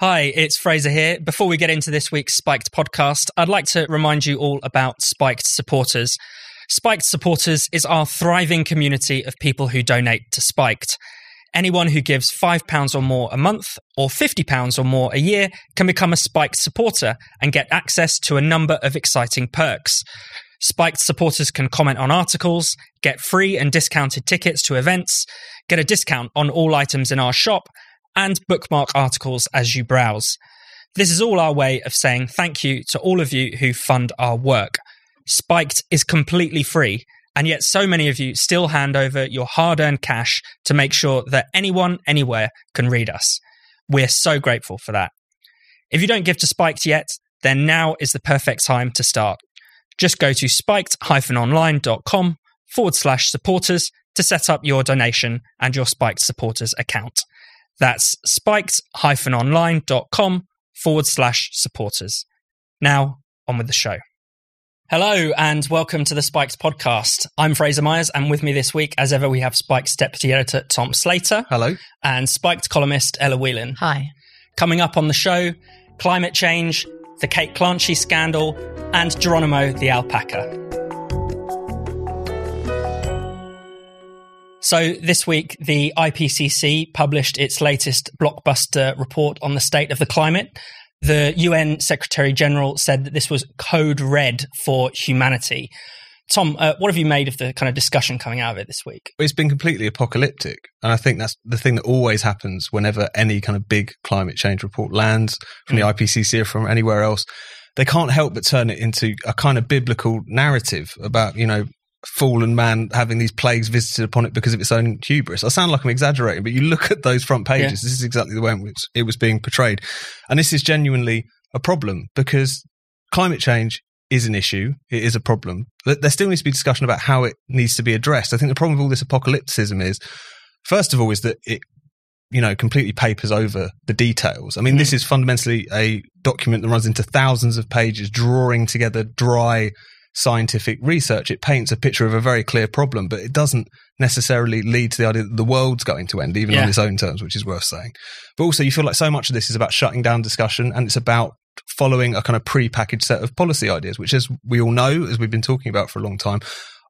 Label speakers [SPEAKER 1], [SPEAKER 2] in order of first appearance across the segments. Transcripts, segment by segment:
[SPEAKER 1] Hi, it's Fraser here. Before we get into this week's Spiked podcast, I'd like to remind you all about Spiked supporters. Spiked supporters is our thriving community of people who donate to Spiked. Anyone who gives £5 or more a month or £50 or more a year can become a Spiked supporter and get access to a number of exciting perks. Spiked supporters can comment on articles, get free and discounted tickets to events, get a discount on all items in our shop, and bookmark articles as you browse. This is all our way of saying thank you to all of you who fund our work. Spiked is completely free, and yet so many of you still hand over your hard earned cash to make sure that anyone, anywhere can read us. We're so grateful for that. If you don't give to Spiked yet, then now is the perfect time to start. Just go to spiked-online.com forward slash supporters to set up your donation and your Spiked supporters account. That's spiked-online.com forward slash supporters. Now, on with the show. Hello and welcome to the Spiked podcast. I'm Fraser Myers, and with me this week, as ever, we have Spiked's deputy editor Tom Slater.
[SPEAKER 2] Hello.
[SPEAKER 1] And Spiked columnist Ella Whelan.
[SPEAKER 3] Hi.
[SPEAKER 1] Coming up on the show, climate change, the Kate Clanchy scandal, and Geronimo the alpaca. So, this week, the IPCC published its latest blockbuster report on the state of the climate. The UN Secretary General said that this was code red for humanity. Tom, uh, what have you made of the kind of discussion coming out of it this week?
[SPEAKER 2] It's been completely apocalyptic. And I think that's the thing that always happens whenever any kind of big climate change report lands from mm. the IPCC or from anywhere else. They can't help but turn it into a kind of biblical narrative about, you know, fallen man having these plagues visited upon it because of its own hubris. I sound like I'm exaggerating, but you look at those front pages, yeah. this is exactly the way in which it was being portrayed. And this is genuinely a problem because climate change is an issue. It is a problem. There still needs to be discussion about how it needs to be addressed. I think the problem with all this apocalypticism is, first of all, is that it you know, completely papers over the details. I mean, mm. this is fundamentally a document that runs into thousands of pages, drawing together dry scientific research. It paints a picture of a very clear problem, but it doesn't necessarily lead to the idea that the world's going to end, even yeah. on its own terms, which is worth saying. But also, you feel like so much of this is about shutting down discussion and it's about following a kind of pre-packaged set of policy ideas, which, as we all know, as we've been talking about for a long time,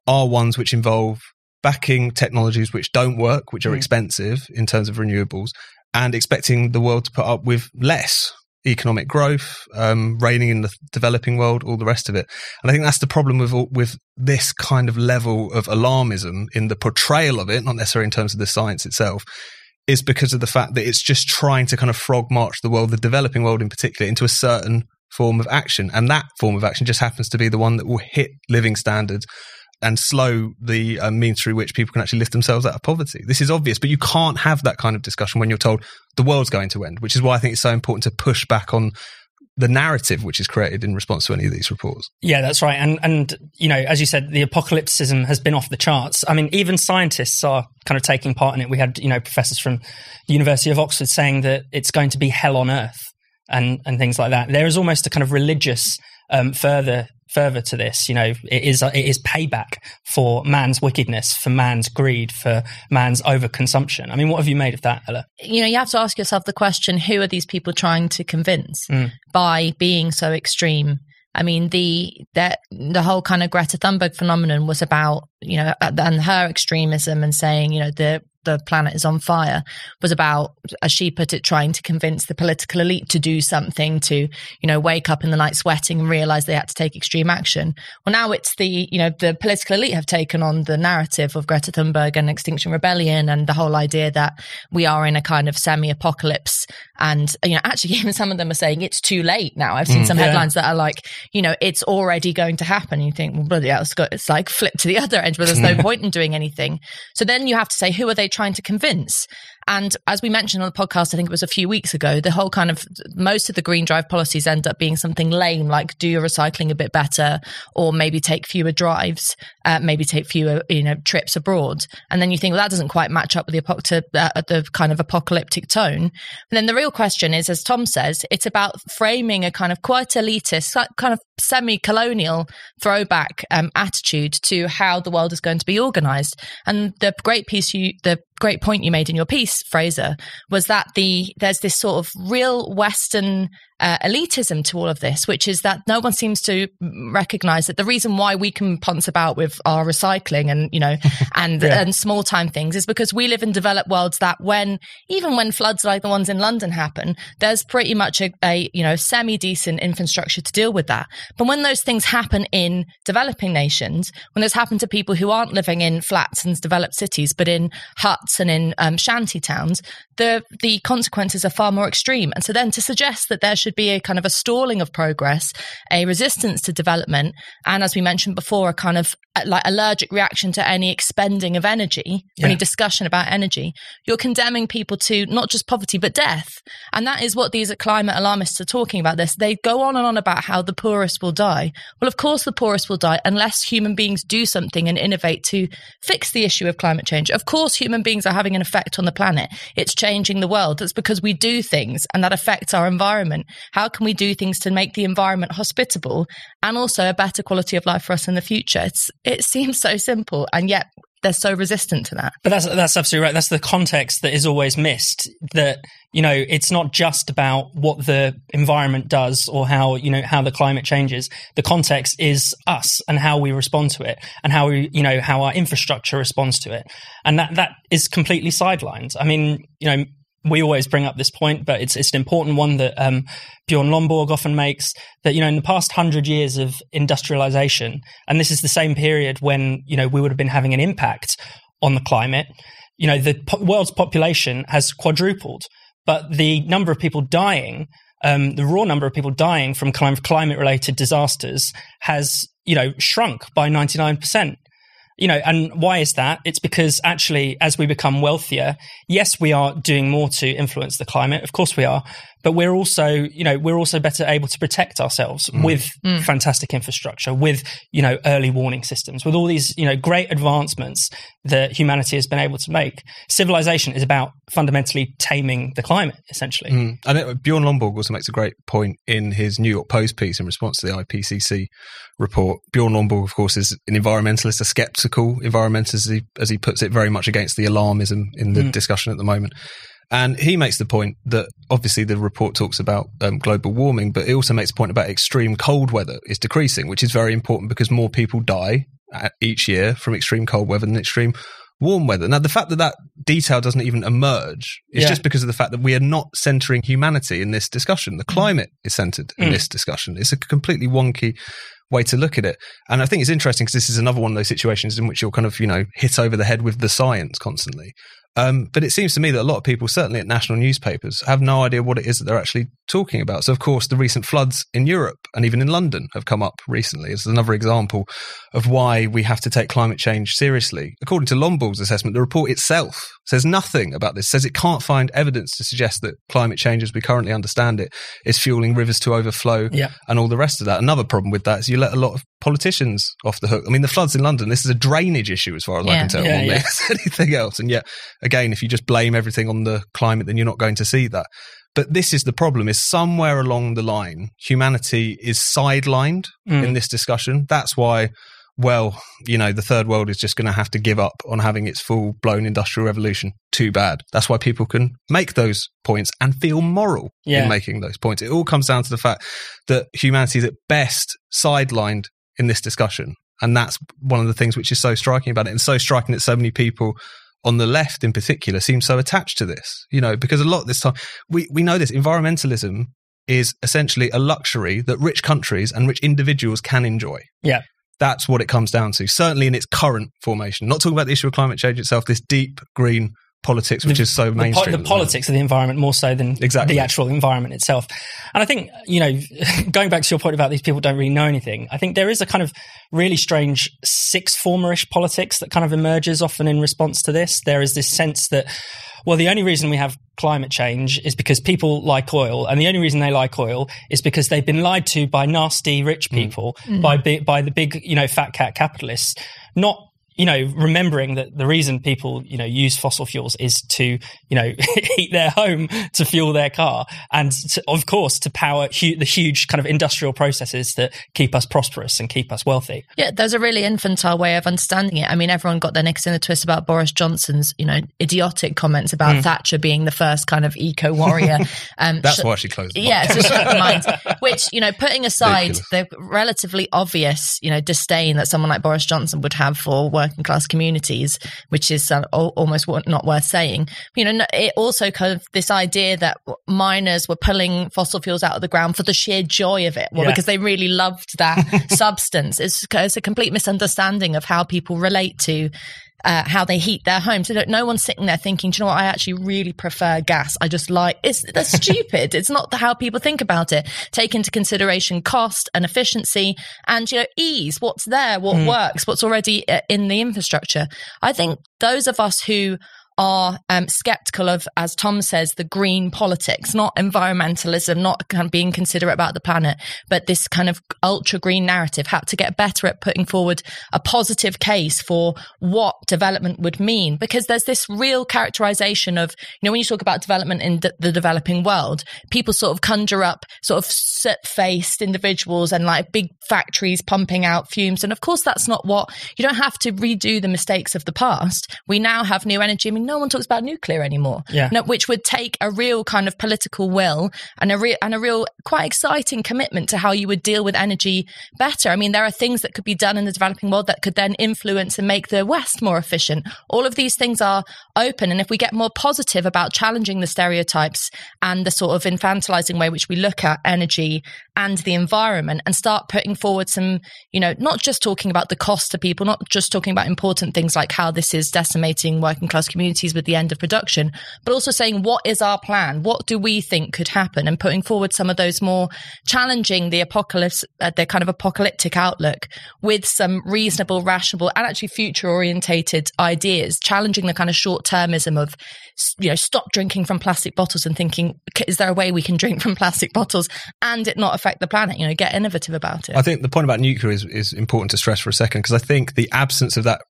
[SPEAKER 2] are ones which involve backing technologies which don't work, which are mm. expensive in terms of renewables, and expecting the world to put up with less economic growth, um, reigning in the developing world, all the rest of it. And I think that's the problem with with this kind of level of alarmism in the portrayal of it, not necessarily in terms of the science itself, is because of the fact that it's just trying to kind of frog march the world, the developing world in particular, into a certain form of action. And that form of action just happens to be the one that will hit living standards and slow the uh, means through which people can actually lift themselves out of poverty. This is obvious, but you can't have that kind of discussion when you're told the world's going to end, which is why I think it's so important to push back on the narrative which is created in response to any of these reports.
[SPEAKER 1] Yeah, that's right. And and you know, as you said, the apocalypticism has been off the charts. I mean, even scientists are kind of taking part in it. We had, you know, professors from the University of Oxford saying that it's going to be hell on earth and and things like that. There is almost a kind of religious um, further further to this. You know, it is it is payback for man's wickedness, for man's greed, for man's overconsumption. I mean, what have you made of that, Ella?
[SPEAKER 3] You know, you have to ask yourself the question: Who are these people trying to convince mm. by being so extreme? I mean, the that the whole kind of Greta Thunberg phenomenon was about you know and her extremism and saying you know the the planet is on fire was about, as she put it, trying to convince the political elite to do something, to, you know, wake up in the night sweating and realize they had to take extreme action. Well, now it's the, you know, the political elite have taken on the narrative of Greta Thunberg and Extinction Rebellion and the whole idea that we are in a kind of semi apocalypse. And, you know, actually, even some of them are saying it's too late now. I've seen mm, some yeah. headlines that are like, you know, it's already going to happen. You think, well, bloody hell, it's, got, it's like flip to the other end, but there's no point in doing anything. So then you have to say, who are they trying to convince? And as we mentioned on the podcast, I think it was a few weeks ago, the whole kind of most of the green drive policies end up being something lame, like do your recycling a bit better, or maybe take fewer drives, uh, maybe take fewer you know trips abroad. And then you think, well, that doesn't quite match up with the to, uh, the kind of apocalyptic tone. And then the real question is, as Tom says, it's about framing a kind of quite elitist, kind of semi-colonial throwback um, attitude to how the world is going to be organized. And the great piece you, the great point you made in your piece, Fraser, was that the there's this sort of real Western uh, elitism to all of this, which is that no one seems to recognize that the reason why we can ponce about with our recycling and you know and yeah. and small time things is because we live in developed worlds that when even when floods like the ones in London happen, there's pretty much a, a you know semi decent infrastructure to deal with that. But when those things happen in developing nations, when those happen to people who aren't living in flats and developed cities, but in huts and in um, shanty towns, the the consequences are far more extreme. And so then to suggest that there should be a kind of a stalling of progress, a resistance to development, and as we mentioned before, a kind of uh, like allergic reaction to any expending of energy, yeah. any discussion about energy, you're condemning people to not just poverty but death. And that is what these climate alarmists are talking about. This they go on and on about how the poorest will die. Well, of course, the poorest will die unless human beings do something and innovate to fix the issue of climate change. Of course, human beings are having an effect on the planet. It's changing the world. That's because we do things and that affects our environment. How can we do things to make the environment hospitable and also a better quality of life for us in the future? It's it seems so simple, and yet they're so resistant to that.
[SPEAKER 1] But that's that's absolutely right. That's the context that is always missed. That you know, it's not just about what the environment does or how you know how the climate changes. The context is us and how we respond to it, and how we you know how our infrastructure responds to it, and that that is completely sidelined. I mean, you know, we always bring up this point, but it's it's an important one that um, Bjorn Lomborg often makes. That you know, in the past hundred years of industrialization, and this is the same period when you know we would have been having an impact on the climate. You know, the po- world's population has quadrupled, but the number of people dying, um, the raw number of people dying from climate related disasters, has you know shrunk by ninety nine percent you know, and why is that? It's because actually, as we become wealthier, yes, we are doing more to influence the climate. Of course we are but we're also, you know, we're also better able to protect ourselves mm. with mm. fantastic infrastructure, with, you know, early warning systems, with all these, you know, great advancements that humanity has been able to make. Civilization is about fundamentally taming the climate, essentially. Mm.
[SPEAKER 2] And it, Bjorn Lomborg also makes a great point in his New York Post piece in response to the IPCC report. Bjorn Lomborg, of course, is an environmentalist, a skeptical environmentalist, as he, as he puts it, very much against the alarmism in the mm. discussion at the moment. And he makes the point that obviously the report talks about um, global warming, but it also makes a point about extreme cold weather is decreasing, which is very important because more people die each year from extreme cold weather than extreme warm weather. Now, the fact that that detail doesn't even emerge is yeah. just because of the fact that we are not centering humanity in this discussion. The climate is centered in mm. this discussion. It's a completely wonky way to look at it. And I think it's interesting because this is another one of those situations in which you're kind of, you know, hit over the head with the science constantly. Um, but it seems to me that a lot of people, certainly at national newspapers, have no idea what it is that they're actually talking about. So, of course, the recent floods in Europe and even in London have come up recently as another example of why we have to take climate change seriously. According to Lomborg's assessment, the report itself says nothing about this, says it can't find evidence to suggest that climate change as we currently understand it is fueling rivers to overflow yeah. and all the rest of that. Another problem with that is you let a lot of politicians off the hook. I mean, the floods in London, this is a drainage issue as far as yeah. I can tell, yeah, more yeah. anything else. And yet, again, if you just blame everything on the climate, then you're not going to see that. But this is the problem: is somewhere along the line, humanity is sidelined mm. in this discussion. That's why well, you know, the third world is just going to have to give up on having its full blown industrial revolution. Too bad. That's why people can make those points and feel moral yeah. in making those points. It all comes down to the fact that humanity is at best sidelined in this discussion. And that's one of the things which is so striking about it and so striking that so many people on the left in particular seem so attached to this, you know, because a lot of this time we, we know this environmentalism is essentially a luxury that rich countries and rich individuals can enjoy.
[SPEAKER 1] Yeah.
[SPEAKER 2] That's what it comes down to, certainly in its current formation. Not talking about the issue of climate change itself, this deep green politics, which
[SPEAKER 1] the,
[SPEAKER 2] is so mainstream.
[SPEAKER 1] The, po- the politics of the environment more so than exactly. the actual environment itself. And I think, you know, going back to your point about these people don't really know anything, I think there is a kind of really strange six formerish politics that kind of emerges often in response to this. There is this sense that, well, the only reason we have climate change is because people like oil, and the only reason they like oil is because they've been lied to by nasty rich mm. people, mm. by by the big, you know, fat cat capitalists, not you know, remembering that the reason people, you know, use fossil fuels is to, you know, heat their home to fuel their car. And to, of course, to power hu- the huge kind of industrial processes that keep us prosperous and keep us wealthy.
[SPEAKER 3] Yeah, there's a really infantile way of understanding it. I mean, everyone got their necks in the twist about Boris Johnson's, you know, idiotic comments about mm. Thatcher being the first kind of eco warrior.
[SPEAKER 2] Um, That's sh- why she closed.
[SPEAKER 3] yeah, to shut the mind. Which, you know, putting aside Ridiculous. the relatively obvious, you know, disdain that someone like Boris Johnson would have for working class communities, which is uh, almost not worth saying. You know, it also kind of this idea that miners were pulling fossil fuels out of the ground for the sheer joy of it, well, yeah. because they really loved that substance. It's, it's a complete misunderstanding of how people relate to uh, how they heat their homes. So no one's sitting there thinking, you know what, I actually really prefer gas. I just like it's that's stupid. It's not how people think about it. Take into consideration cost and efficiency and you know ease. What's there, what mm. works, what's already uh, in the infrastructure. I think those of us who are um, skeptical of, as Tom says, the green politics, not environmentalism, not kind of being considerate about the planet, but this kind of ultra green narrative, how to get better at putting forward a positive case for what development would mean. Because there's this real characterization of, you know, when you talk about development in d- the developing world, people sort of conjure up sort of soot faced individuals and like big factories pumping out fumes. And of course, that's not what you don't have to redo the mistakes of the past. We now have new energy. I mean, no one talks about nuclear anymore.
[SPEAKER 1] Yeah.
[SPEAKER 3] No, which would take a real kind of political will and a real and a real quite exciting commitment to how you would deal with energy better. I mean, there are things that could be done in the developing world that could then influence and make the West more efficient. All of these things are open, and if we get more positive about challenging the stereotypes and the sort of infantilizing way which we look at energy and the environment, and start putting forward some, you know, not just talking about the cost to people, not just talking about important things like how this is decimating working class communities opportunities with the end of production, but also saying what is our plan? What do we think could happen? And putting forward some of those more challenging the apocalypse, uh, the kind of apocalyptic outlook with some reasonable, rational, and actually future orientated ideas, challenging the kind of short termism of, you know, stop drinking from plastic bottles and thinking, is there a way we can drink from plastic bottles and it not affect the planet? You know, get innovative about it.
[SPEAKER 2] I think the point about nuclear is, is important to stress for a second because I think the absence of that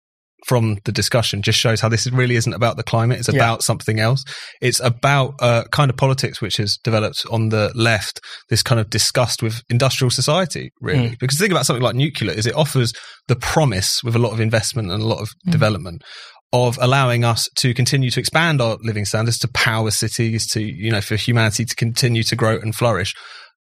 [SPEAKER 2] from the discussion just shows how this really isn't about the climate. It's about yeah. something else. It's about uh, kind of politics which has developed on the left. This kind of disgust with industrial society, really. Mm. Because the thing about something like nuclear is it offers the promise with a lot of investment and a lot of mm. development of allowing us to continue to expand our living standards, to power cities, to you know, for humanity to continue to grow and flourish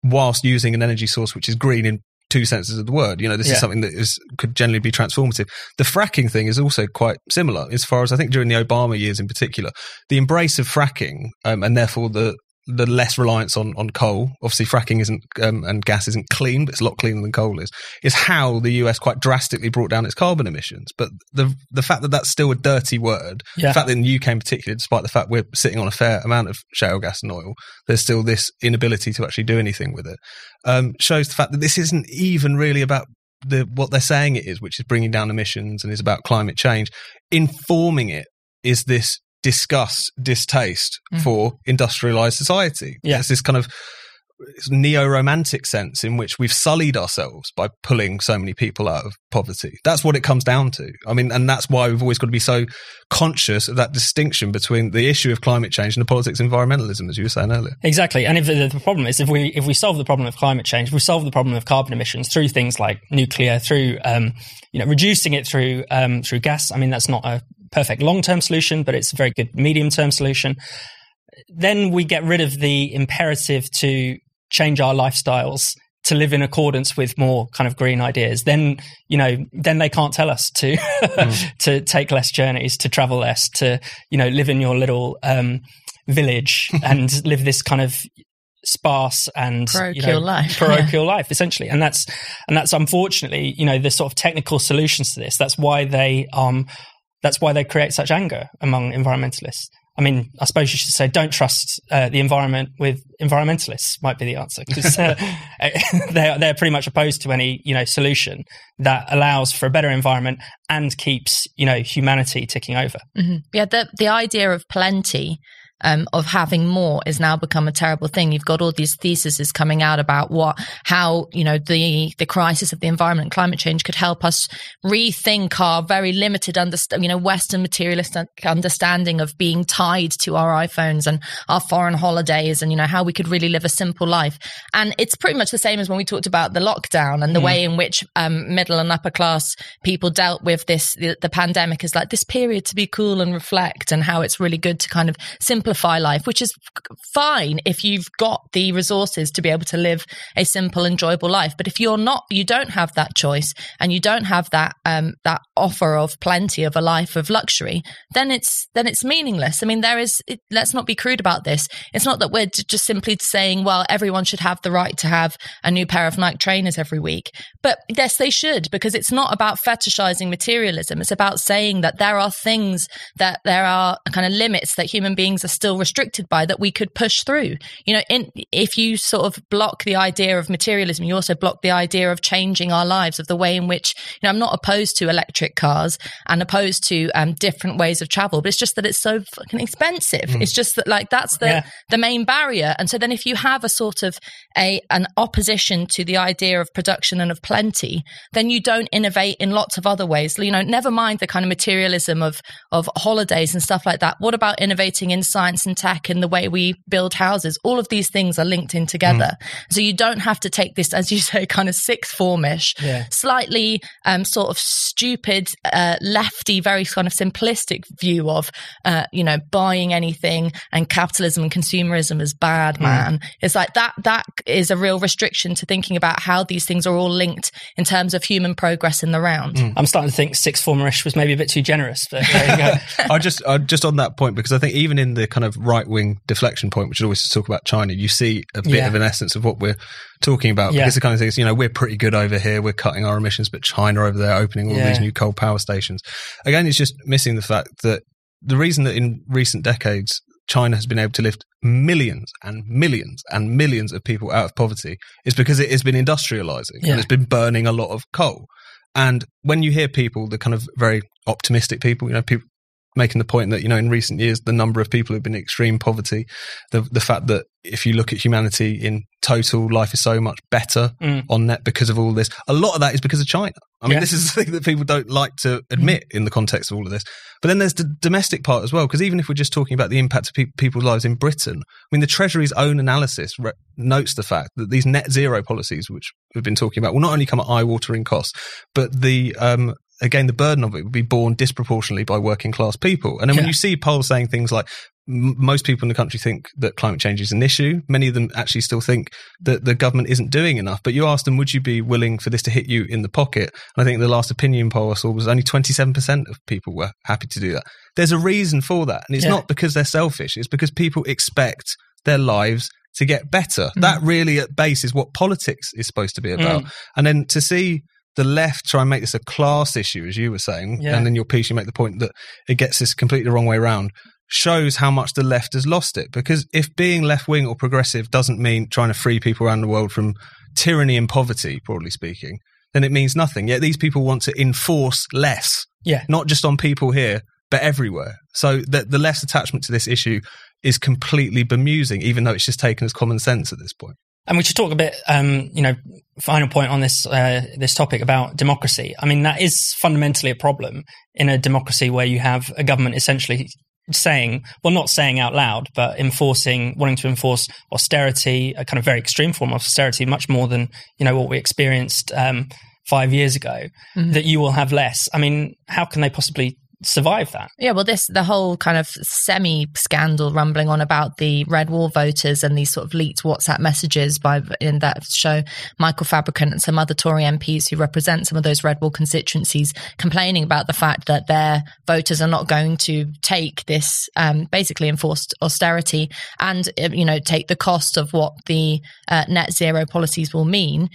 [SPEAKER 2] whilst using an energy source which is green in two senses of the word. You know, this yeah. is something that is could generally be transformative. The fracking thing is also quite similar, as far as I think during the Obama years in particular, the embrace of fracking um, and therefore the the less reliance on on coal. Obviously, fracking isn't um, and gas isn't clean, but it's a lot cleaner than coal is. Is how the US quite drastically brought down its carbon emissions. But the the fact that that's still a dirty word, yeah. the fact that in the UK in particular, despite the fact we're sitting on a fair amount of shale gas and oil, there's still this inability to actually do anything with it. Um, shows the fact that this isn't even really about the what they're saying it is, which is bringing down emissions and is about climate change. Informing it is this discuss distaste mm. for industrialized society.
[SPEAKER 1] Yeah.
[SPEAKER 2] There's this kind of neo-romantic sense in which we've sullied ourselves by pulling so many people out of poverty. That's what it comes down to. I mean, and that's why we've always got to be so conscious of that distinction between the issue of climate change and the politics of environmentalism, as you were saying earlier.
[SPEAKER 1] Exactly. And if the, the problem is, if we if we solve the problem of climate change, we solve the problem of carbon emissions through things like nuclear, through um, you know reducing it through um, through gas. I mean, that's not a perfect long term solution, but it's a very good medium term solution. Then we get rid of the imperative to change our lifestyles to live in accordance with more kind of green ideas then you know then they can't tell us to mm. to take less journeys to travel less to you know live in your little um, village and live this kind of sparse and
[SPEAKER 3] parochial
[SPEAKER 1] you know,
[SPEAKER 3] life
[SPEAKER 1] parochial yeah. life essentially and that's and that's unfortunately you know the sort of technical solutions to this that's why they um that's why they create such anger among environmentalists. I mean, I suppose you should say don't trust uh, the environment with environmentalists might be the answer because uh, they're they're pretty much opposed to any you know solution that allows for a better environment and keeps you know humanity ticking over.
[SPEAKER 3] Mm-hmm. Yeah, the the idea of plenty um, of having more is now become a terrible thing. You've got all these theses coming out about what, how, you know, the, the crisis of the environment and climate change could help us rethink our very limited, understand, you know, Western materialist understanding of being tied to our iPhones and our foreign holidays and, you know, how we could really live a simple life. And it's pretty much the same as when we talked about the lockdown and the mm. way in which um, middle and upper class people dealt with this, the, the pandemic is like this period to be cool and reflect and how it's really good to kind of simplify life, which is fine if you've got the resources to be able to live a simple, enjoyable life. But if you're not, you don't have that choice and you don't have that, um, that offer of plenty of a life of luxury, then it's, then it's meaningless. I mean, there is, it, let's not be crude about this. It's not that we're just simply saying, well, everyone should have the right to have a new pair of Nike trainers every week. But yes, they should, because it's not about fetishizing materialism. It's about saying that there are things that there are kind of limits that human beings are still restricted by that we could push through. You know, in, if you sort of block the idea of materialism, you also block the idea of changing our lives, of the way in which, you know, I'm not opposed to electric cars and opposed to um, different ways of travel, but it's just that it's so fucking expensive. Mm. It's just that like that's the, yeah. the main barrier. And so then if you have a sort of a, an opposition to the idea of production and of plenty, then you don't innovate in lots of other ways. You know, never mind the kind of materialism of, of holidays and stuff like that. What about innovating in science and tech and the way we build houses? All of these things are linked in together. Mm. So you don't have to take this, as you say, kind of sixth formish, yeah. slightly um, sort of stupid, uh, lefty, very kind of simplistic view of, uh, you know, buying anything and capitalism and consumerism is bad, mm. man. Mm. It's like that, that is a real restriction to thinking about how these things are all linked in terms of human progress in the round.
[SPEAKER 1] Mm. I'm starting to think sixth formerish was maybe a bit too generous, but there you
[SPEAKER 2] go. I just, I just on that point, because I think even in the kind of right wing deflection point, which is always to talk about China, you see a bit yeah. of an essence of what we're talking about. Yeah. Because the kind of things, you know, we're pretty good over here, we're cutting our emissions, but China over there opening all yeah. these new coal power stations. Again, it's just missing the fact that the reason that in recent decades China has been able to lift millions and millions and millions of people out of poverty is because it has been industrializing yeah. and it's been burning a lot of coal. And when you hear people, the kind of very optimistic people, you know, people making the point that, you know, in recent years, the number of people who've been in extreme poverty, the, the fact that if you look at humanity in total, life is so much better mm. on net because of all this. A lot of that is because of China. I mean, this is the thing that people don't like to admit mm. in the context of all of this. But then there's the domestic part as well, because even if we're just talking about the impact of pe- people's lives in Britain, I mean, the Treasury's own analysis re- notes the fact that these net zero policies, which we've been talking about, will not only come at eye watering costs, but the um, again, the burden of it would be borne disproportionately by working class people. And then yeah. when you see polls saying things like, most people in the country think that climate change is an issue. Many of them actually still think that the government isn't doing enough. But you ask them, would you be willing for this to hit you in the pocket? And I think the last opinion poll I saw was only 27% of people were happy to do that. There's a reason for that. And it's yeah. not because they're selfish, it's because people expect their lives to get better. Mm. That really at base is what politics is supposed to be about. Mm. And then to see the left try and make this a class issue, as you were saying, yeah. and then your piece you make the point that it gets this completely the wrong way around, shows how much the left has lost it. Because if being left wing or progressive doesn't mean trying to free people around the world from tyranny and poverty, broadly speaking, then it means nothing. Yet these people want to enforce less,
[SPEAKER 1] yeah,
[SPEAKER 2] not just on people here, but everywhere. So the the less attachment to this issue is completely bemusing, even though it's just taken as common sense at this point.
[SPEAKER 1] And we should talk a bit, um, you know, final point on this uh, this topic about democracy. I mean, that is fundamentally a problem in a democracy where you have a government essentially saying, well, not saying out loud, but enforcing, wanting to enforce austerity, a kind of very extreme form of austerity, much more than you know what we experienced um, five years ago. Mm-hmm. That you will have less. I mean, how can they possibly survive that.
[SPEAKER 3] Yeah, well, this the whole kind of semi scandal rumbling on about the red wall voters and these sort of leaked WhatsApp messages by in that show Michael Fabricant and some other Tory MPs who represent some of those red wall constituencies complaining about the fact that their voters are not going to take this um, basically enforced austerity and you know take the cost of what the uh, net zero policies will mean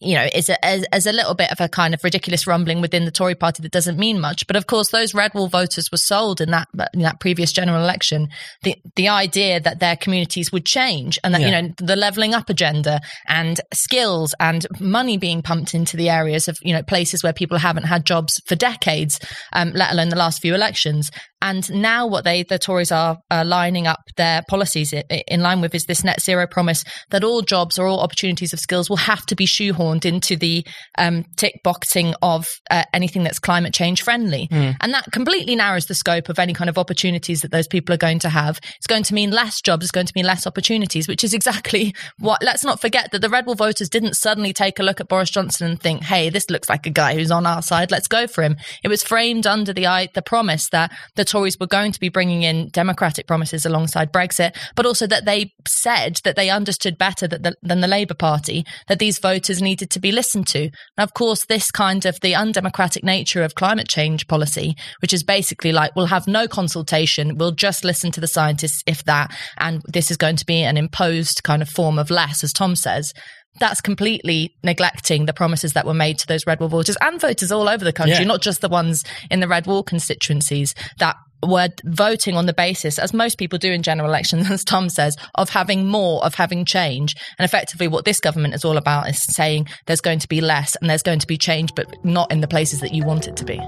[SPEAKER 3] you know, is a, as, as, a little bit of a kind of ridiculous rumbling within the Tory party that doesn't mean much. But of course, those red wall voters were sold in that in that previous general election the the idea that their communities would change and that yeah. you know the levelling up agenda and skills and money being pumped into the areas of you know places where people haven't had jobs for decades, um, let alone the last few elections. And now what they the Tories are uh, lining up their policies in line with is this net zero promise that all jobs or all opportunities of skills will have to be shoehorned into the um, tick boxing of uh, anything that's climate change friendly. Mm. And that completely narrows the scope of any kind of opportunities that those people are going to have. It's going to mean less jobs, it's going to mean less opportunities, which is exactly what, let's not forget that the Red Wall voters didn't suddenly take a look at Boris Johnson and think, hey, this looks like a guy who's on our side, let's go for him. It was framed under the, the promise that the Tories were going to be bringing in democratic promises alongside Brexit, but also that they said that they understood better the, than the Labour Party that these voters needed to be listened to. Now, of course, this kind of the undemocratic nature of climate change policy, which is basically like we'll have no consultation, we'll just listen to the scientists, if that, and this is going to be an imposed kind of form of less, as Tom says that's completely neglecting the promises that were made to those red wall voters and voters all over the country, yeah. not just the ones in the red wall constituencies that were voting on the basis, as most people do in general elections, as Tom says, of having more, of having change. And effectively, what this government is all about is saying there's going to be less and there's going to be change, but not in the places that you want it to be.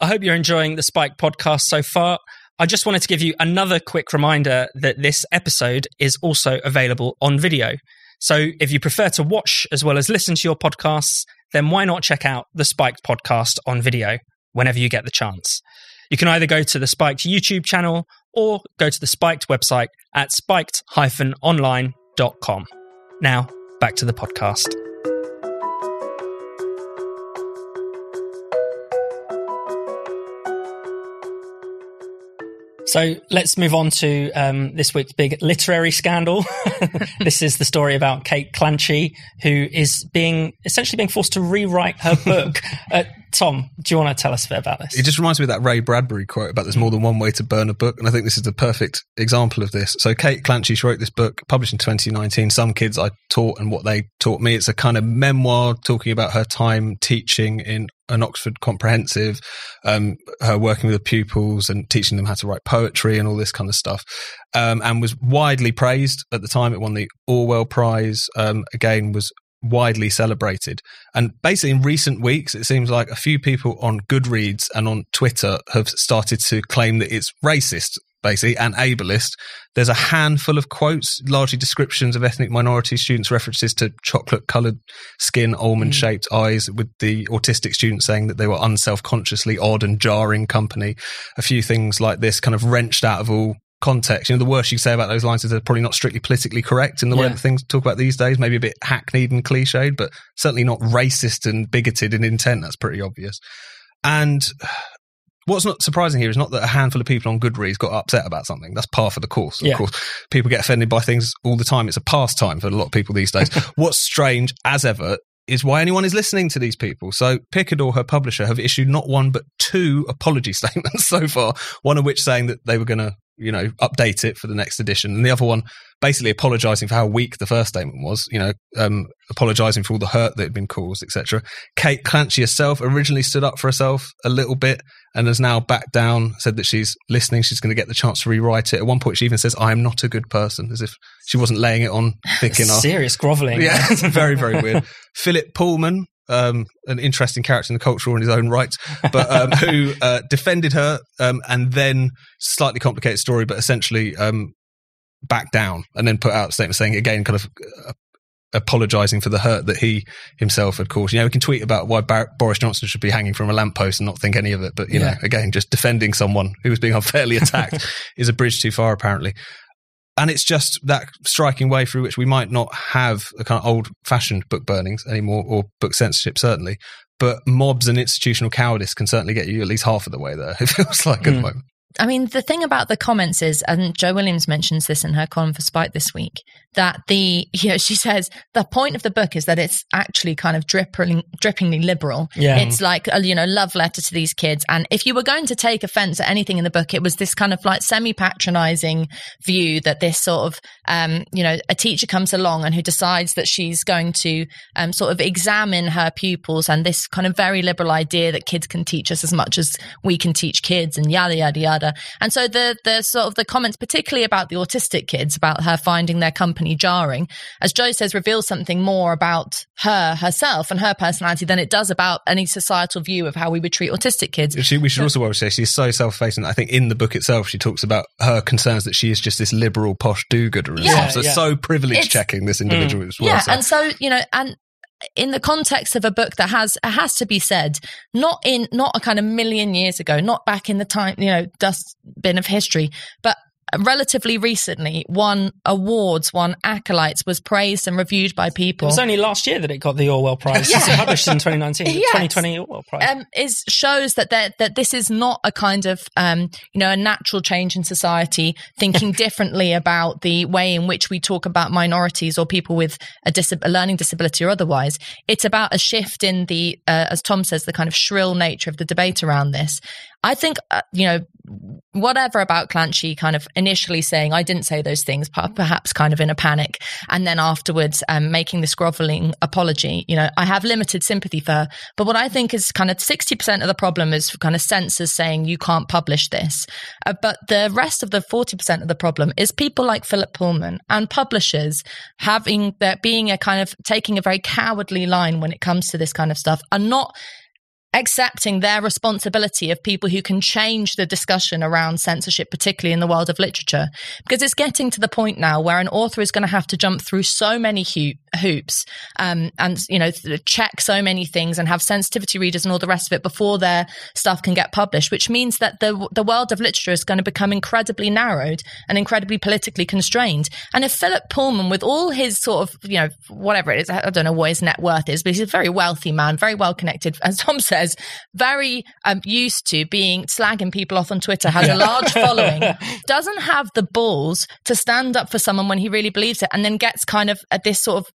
[SPEAKER 1] I hope you're enjoying the Spiked podcast so far. I just wanted to give you another quick reminder that this episode is also available on video. So if you prefer to watch as well as listen to your podcasts, then why not check out the Spiked podcast on video whenever you get the chance? You can either go to the Spiked YouTube channel or go to the Spiked website at spiked-online.com. Now, back to the podcast. So let's move on to um, this week's big literary scandal. this is the story about Kate Clanchy, who is being essentially being forced to rewrite her book. uh, Tom, do you want to tell us a bit about this?
[SPEAKER 2] It just reminds me of that Ray Bradbury quote about there's more than one way to burn a book. And I think this is the perfect example of this. So Kate Clanchy, she wrote this book published in 2019. Some kids I taught and what they taught me. It's a kind of memoir talking about her time teaching in an Oxford comprehensive, um, her working with the pupils and teaching them how to write poetry and all this kind of stuff, um, and was widely praised at the time. It won the Orwell Prize. Um, again, was widely celebrated. And basically, in recent weeks, it seems like a few people on Goodreads and on Twitter have started to claim that it's racist basically, and ableist. There's a handful of quotes, largely descriptions of ethnic minority students, references to chocolate coloured skin, almond shaped mm. eyes, with the autistic students saying that they were unself consciously odd and jarring company. A few things like this kind of wrenched out of all context. You know, the worst you can say about those lines is they're probably not strictly politically correct in the yeah. way that things talk about these days, maybe a bit hackneyed and cliched, but certainly not racist and bigoted in intent. That's pretty obvious. And What's not surprising here is not that a handful of people on Goodreads got upset about something. That's par for the course. Of yeah. course, people get offended by things all the time. It's a pastime for a lot of people these days. What's strange, as ever, is why anyone is listening to these people. So Picador, her publisher, have issued not one but two apology statements so far. One of which saying that they were going to you know, update it for the next edition. And the other one basically apologizing for how weak the first statement was, you know, um, apologizing for all the hurt that had been caused, etc. Kate Clanchy herself originally stood up for herself a little bit and has now backed down, said that she's listening, she's going to get the chance to rewrite it. At one point, she even says, I am not a good person, as if she wasn't laying it on thick enough.
[SPEAKER 1] Serious groveling.
[SPEAKER 2] Yeah, very, very weird. Philip Pullman, um, an interesting character in the culture in his own right, but um, who uh, defended her um, and then slightly complicated story, but essentially um, backed down and then put out a statement saying again, kind of. Uh, apologizing for the hurt that he himself had caused. You know, we can tweet about why Bar- Boris Johnson should be hanging from a lamppost and not think any of it, but you yeah. know, again, just defending someone who was being unfairly attacked is a bridge too far, apparently and it's just that striking way through which we might not have a kind of old fashioned book burnings anymore or book censorship certainly but mobs and institutional cowardice can certainly get you at least half of the way there it feels like mm. at the hmm. moment
[SPEAKER 3] I mean, the thing about the comments is, and Jo Williams mentions this in her column for Spiked this week, that the, you know, she says the point of the book is that it's actually kind of dripping, drippingly liberal. Yeah. It's like a, you know, love letter to these kids. And if you were going to take offense at anything in the book, it was this kind of like semi patronizing view that this sort of, um, you know, a teacher comes along and who decides that she's going to um, sort of examine her pupils and this kind of very liberal idea that kids can teach us as much as we can teach kids and yada, yada, yada together. And so the the sort of the comments, particularly about the autistic kids, about her finding their company jarring, as Jo says, reveals something more about her herself and her personality than it does about any societal view of how we would treat autistic kids.
[SPEAKER 2] She, we should also say she's so self-facing. I think in the book itself, she talks about her concerns that she is just this liberal posh do-gooder
[SPEAKER 3] Yeah.
[SPEAKER 2] So
[SPEAKER 1] yeah.
[SPEAKER 2] so privilege
[SPEAKER 3] It's-
[SPEAKER 2] checking this mm. individual as well.
[SPEAKER 3] yeah,
[SPEAKER 2] So-
[SPEAKER 3] and so you know, and in the context of a book that has has to be said, not in not a kind of million years ago, not back in the time you know dustbin of history, but relatively recently, won awards, won accolades, was praised and reviewed by people.
[SPEAKER 1] It was only last year that it got the Orwell Prize.
[SPEAKER 3] Yeah.
[SPEAKER 1] It was published in 2019, the
[SPEAKER 3] Yes.
[SPEAKER 1] 2020 Orwell Prize.
[SPEAKER 3] um, is shows that that that this is not a kind of um, you know a natural change in society, thinking differently about the way in which we talk about minorities or people with a, dis- a learning disability or otherwise. It's about a shift in the, uh, as Tom says, the kind of shrill nature of the debate around this. I think uh, you know whatever about Clanchy kind of initially saying I didn't say those things, perhaps kind of in a panic, and then afterwards um, making this groveling apology. You know, I have limited sympathy for her, but what I think is kind of sixty percent of the problem is kind of censors saying you can't publish this, uh, but the rest of the forty percent of the problem is people like Philip Pullman and publishers having that being a kind of taking a very cowardly line when it comes to this kind of stuff, are not accepting their responsibility of people who can change the discussion around censorship, particularly in the world of literature. Because it's getting to the point now where an author is going to have to jump through so many ho- hoops um, and, you know, check so many things and have sensitivity readers and all the rest of it before their stuff can get published, which means that the, the world of literature is going to become incredibly narrowed and incredibly politically constrained. And if Philip Pullman, with all his sort of, you know, whatever it is, I don't know what his net worth is, but he's a very wealthy man, very well connected, as Tom says, very um, used to being slagging people off on Twitter, has a large following, doesn't have the balls to stand up for someone when he really believes it, and then gets kind of at this sort of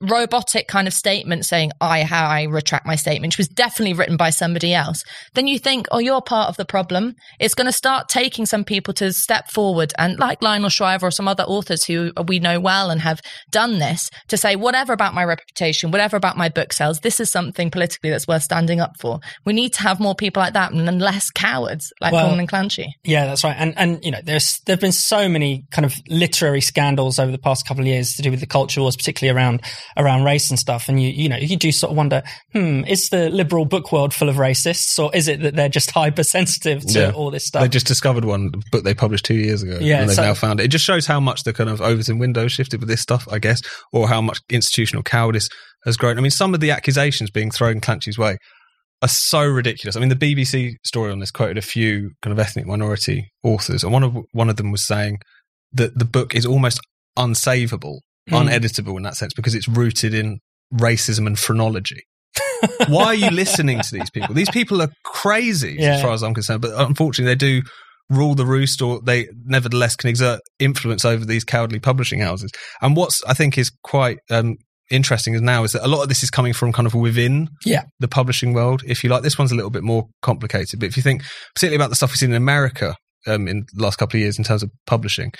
[SPEAKER 3] robotic kind of statement saying I how I retract my statement, which was definitely written by somebody else, then you think, oh, you're part of the problem. It's going to start taking some people to step forward and like Lionel Shriver or some other authors who we know well and have done this to say whatever about my reputation, whatever about my book sales, this is something politically that's worth standing up for. We need to have more people like that and less cowards like
[SPEAKER 1] Well,
[SPEAKER 3] and Clanchy.
[SPEAKER 1] Yeah, that's right. And and you know, there's there've been so many kind of literary scandals over the past couple of years to do with the culture wars, particularly around around race and stuff. And you you know, you do sort of wonder, hmm, is the liberal book world full of racists, or is it that they're just hypersensitive to
[SPEAKER 2] Yeah.
[SPEAKER 1] all this stuff?
[SPEAKER 2] They just discovered one book they published two years ago.
[SPEAKER 1] Yeah,
[SPEAKER 2] and they've
[SPEAKER 1] so-
[SPEAKER 2] now found it. It just shows how much the kind of Overton window shifted with this stuff, I guess, or how much institutional cowardice has grown. I mean, some of the accusations being thrown Clanchy's way are so ridiculous. I mean, the BBC story on this quoted a few kind of ethnic minority authors, and one of one of them was saying that the book is almost unsavable,
[SPEAKER 1] Mm.
[SPEAKER 2] uneditable in that sense because it's rooted in racism and phrenology. Why are you listening to these people? These people are crazy,
[SPEAKER 1] Yeah.
[SPEAKER 2] as far as I'm concerned. But unfortunately, they do rule the roost, or they nevertheless can exert influence over these cowardly publishing houses. And what's I think is quite um, interesting is now is that a lot of this is coming from kind of within
[SPEAKER 1] Yeah.
[SPEAKER 2] the publishing world, if you like. This one's a little bit more complicated, but if you think particularly about the stuff we've seen in America um, in the last couple of years in terms of publishing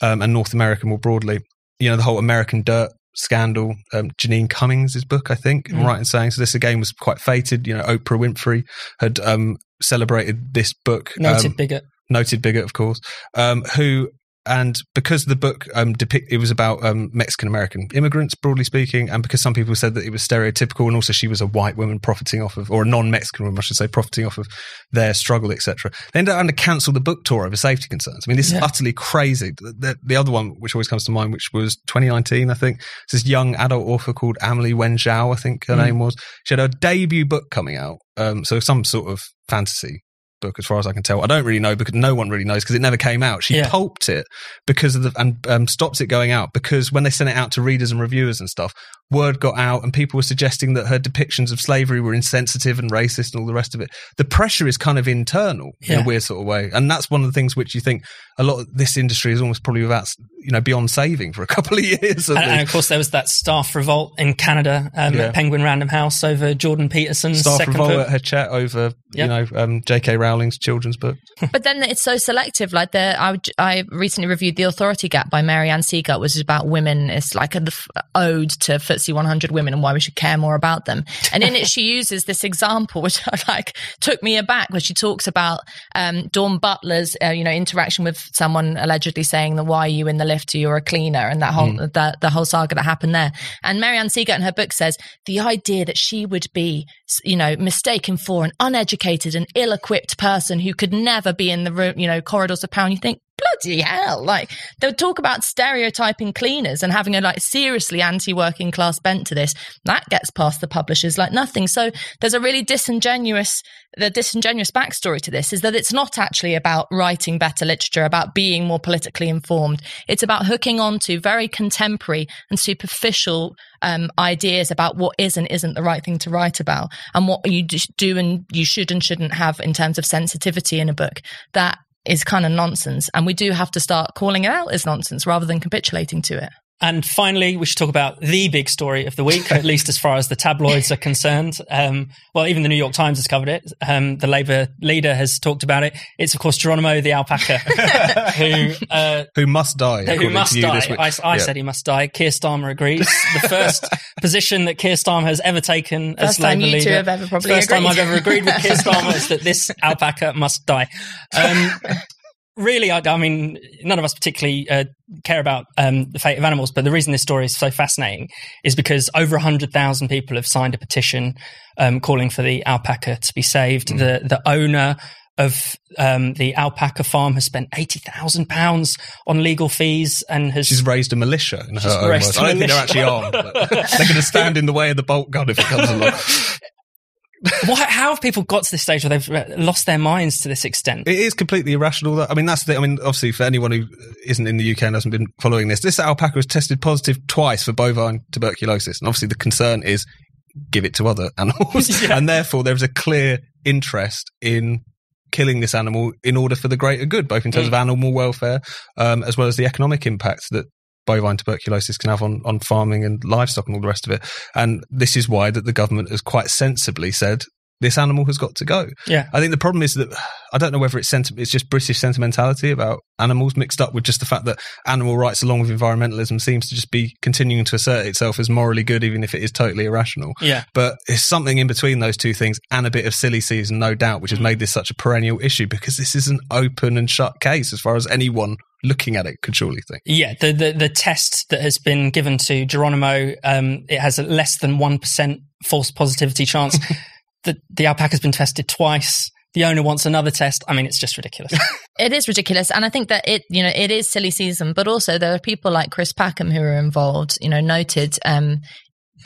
[SPEAKER 2] um, and North America more broadly, you know, the whole American Dirt scandal, um, Jeanine Cummins' book, I think, I'm
[SPEAKER 1] Mm.
[SPEAKER 2] right in saying. So this again was quite fated. You know, Oprah Winfrey had um, celebrated this book.
[SPEAKER 1] Noted
[SPEAKER 2] um,
[SPEAKER 1] bigot.
[SPEAKER 2] noted bigot, of course, um, who and because the book um, depict it was about um, Mexican American immigrants, broadly speaking, and because some people said that it was stereotypical, and also she was a white woman profiting off of, or a non-Mexican woman, I should say, profiting off of their struggle, etc. They ended up having to cancel the book tour over safety concerns. I mean, this
[SPEAKER 1] Yeah.
[SPEAKER 2] is utterly crazy. The, the, the other one, which always comes to mind, which was 2019, I think, this young adult author called Amelie Wen Zhao, I think her
[SPEAKER 1] Mm.
[SPEAKER 2] name was. She had a debut book coming out, um, so some sort of fantasy book, as far as I can tell. I don't really know because no one really knows because it never came out. She
[SPEAKER 1] Yeah.
[SPEAKER 2] pulped it because of the and um, stopped it going out because when they sent it out to readers and reviewers and stuff, word got out and people were suggesting that her depictions of slavery were insensitive and racist and all the rest of it. The pressure is kind of internal in
[SPEAKER 1] Yeah.
[SPEAKER 2] a weird sort of way, and that's one of the things which you think a lot of this industry is almost probably without you know beyond saving for a couple of years.
[SPEAKER 1] And, and of course, there was that staff revolt in Canada um,
[SPEAKER 2] Yeah.
[SPEAKER 1] at Penguin Random House over Jordan Peterson's
[SPEAKER 2] Staff
[SPEAKER 1] second
[SPEAKER 2] revolt
[SPEAKER 1] book.
[SPEAKER 2] at Hachette over
[SPEAKER 1] Yeah.
[SPEAKER 2] you know um, J.K. Rowling Rowling's children's book.
[SPEAKER 3] but then it's so selective. Like the I, I recently reviewed The Authority Gap by Mary-Ann Sieghart, which is about women. It's like an ode to FTSE 100 women and why we should care more about them. And in it, she uses this example, which I like took me aback, where she talks about um, Dawn Butler's, uh, you know, interaction with someone allegedly saying that why are you in the lift? You're a cleaner, and that whole mm. the, the whole saga that happened there. And Mary-Ann Sieghart in her book says the idea that she would be, you know, mistaken for an uneducated and ill-equipped person who could never be in the room, you know, corridors of power. And you think, bloody hell. Like they would talk about stereotyping cleaners and having a like seriously anti-working class bent to this. That gets past the publishers like nothing. So there's a really disingenuous, the disingenuous backstory to this is that it's not actually about writing better literature, about being more politically informed. It's about hooking on to very contemporary and superficial um, ideas about what is and isn't the right thing to write about and what you do and you should and shouldn't have in terms of sensitivity in a book that is kind of nonsense. And we do have to start calling it out as nonsense rather than capitulating to it.
[SPEAKER 1] And finally, we should talk about the big story of the week, at least as far as the tabloids are concerned. Um, well, even the New York Times has covered it. Um, the Labour leader has talked about it. It's, of course, Geronimo the alpaca, who
[SPEAKER 2] uh, who must die.
[SPEAKER 1] Who must die. I, I yeah. said he must die. Keir Starmer agrees. The first position that Keir Starmer has ever taken
[SPEAKER 3] first
[SPEAKER 1] as Labour leader.
[SPEAKER 3] Have ever
[SPEAKER 1] first
[SPEAKER 3] agreed.
[SPEAKER 1] time I've ever agreed with Keir Starmer is that this alpaca must die. Um, really, I, I, mean, none of us particularly uh, care about um, the fate of animals, but the reason this story is so fascinating is because over 100,000 people have signed a petition um, calling for the alpaca to be saved. Mm. The, the owner of um, the alpaca farm has spent eighty thousand pounds on legal fees and has
[SPEAKER 2] she's raised a militia in her own words. I don't think they're actually armed. they're going to stand in the way of the bolt gun if it comes along.
[SPEAKER 1] Why, how have people got to this stage where they've lost their minds to this extent?
[SPEAKER 2] It is completely irrational. I mean, that's the. I mean, obviously, for anyone who isn't in the UK and hasn't been following this, this alpaca was tested positive twice for bovine tuberculosis, and obviously, the concern is give it to other animals, yeah. and therefore, there is a clear interest in killing this animal in order for the greater good, both in terms mm. of animal welfare um, as well as the economic impact that bovine tuberculosis can have on, on farming and livestock and all the rest of it. And this is why that the government has quite sensibly said this animal has got to go.
[SPEAKER 1] Yeah.
[SPEAKER 2] I think the problem is that I don't know whether it's senti- it's just British sentimentality about animals mixed up with just the fact that animal rights along with environmentalism seems to just be continuing to assert itself as morally good even if it is totally irrational.
[SPEAKER 1] Yeah.
[SPEAKER 2] But it's something in between those two things and a bit of silly season no doubt which has made this such a perennial issue because this is an open and shut case as far as anyone looking at it could surely think.
[SPEAKER 1] Yeah, the the, the test that has been given to Geronimo, um, it has a less than one percent false positivity chance. the the alpaca's been tested twice. The owner wants another test. I mean, it's just ridiculous.
[SPEAKER 3] it is ridiculous, and I think that it, you know, it is silly season. But also, there are people like Chris Packham who are involved. You know, noted um,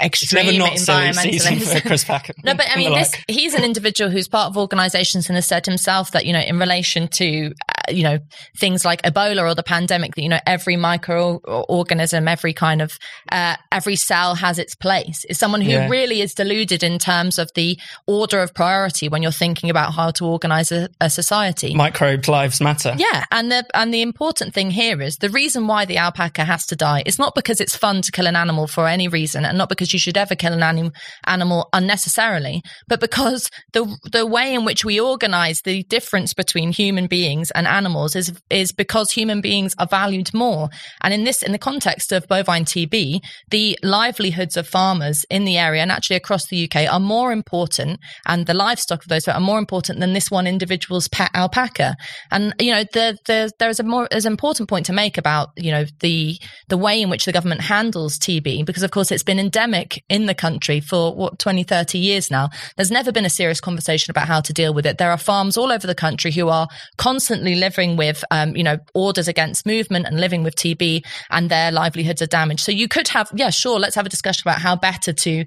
[SPEAKER 3] extreme environmentalist.
[SPEAKER 1] Chris Packham.
[SPEAKER 3] no, but I mean, this, he's an individual who's part of organisations and has said himself that you know, in relation to uh, you know things like Ebola or the pandemic, that you know every microorganism, every kind of uh, every cell has its place. Is someone who yeah. really is deluded in terms of the order of priority when you're thinking about how to organise a, a society.
[SPEAKER 1] Microbe lives matter.
[SPEAKER 3] Yeah, and the and the important thing here is the reason why the alpaca has to die is not because it's fun to kill an animal for any reason, and not because because you should ever kill an anim- animal unnecessarily, but because the the way in which we organize the difference between human beings and animals is is because human beings are valued more. And in this, in the context of bovine TB, the livelihoods of farmers in the area and actually across the UK are more important, and the livestock of those are more important than this one individual's pet alpaca. And you know, the, the, there is a more there's an important point to make about you know the the way in which the government handles TB, because of course it's been endemic endemic in the country for what 20, 30 years now. There's never been a serious conversation about how to deal with it. There are farms all over the country who are constantly living with, um, you know, orders against movement and living with TB and their livelihoods are damaged. So you could have, yeah, sure, let's have a discussion about how better to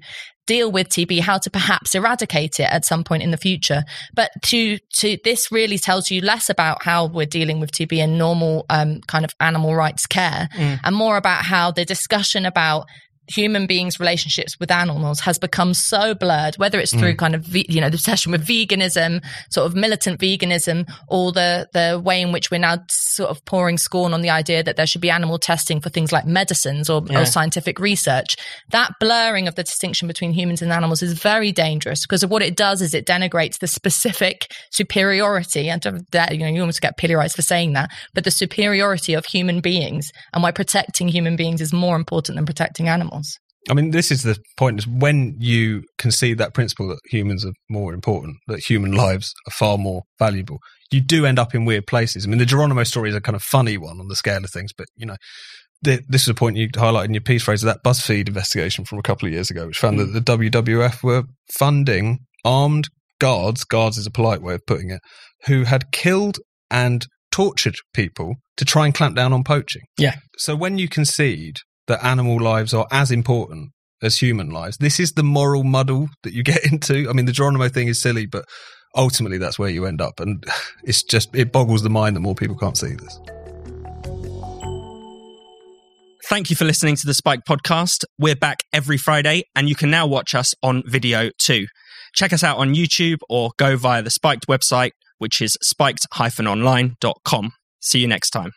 [SPEAKER 3] deal with TB, how to perhaps eradicate it at some point in the future. But to to this really tells you less about how we're dealing with TB in normal um, kind of animal rights care, mm. and more about how the discussion about human beings' relationships with animals has become so blurred, whether it's through mm. kind of, you know, the obsession with veganism, sort of militant veganism, or the, the way in which we're now sort of pouring scorn on the idea that there should be animal testing for things like medicines or, yeah. or scientific research. That blurring of the distinction between humans and animals is very dangerous because of what it does is it denigrates the specific superiority and you know, you almost get pillorized for saying that, but the superiority of human beings and why protecting human beings is more important than protecting animals.
[SPEAKER 2] I mean, this is the point: is when you concede that principle that humans are more important, that human lives are far more valuable, you do end up in weird places. I mean, the Geronimo story is a kind of funny one on the scale of things, but you know, the, this is a point you highlighted in your piece, Fraser, that BuzzFeed investigation from a couple of years ago, which found mm. that the WWF were funding armed guards. Guards is a polite way of putting it, who had killed and tortured people to try and clamp down on poaching.
[SPEAKER 1] Yeah.
[SPEAKER 2] So when you concede that animal lives are as important as human lives. This is the moral muddle that you get into. I mean, the Geronimo thing is silly, but ultimately that's where you end up. And it's just, it boggles the mind that more people can't see this.
[SPEAKER 1] Thank you for listening to the Spiked podcast. We're back every Friday, and you can now watch us on video too. Check us out on YouTube or go via the Spiked website, which is spiked-online.com. See you next time.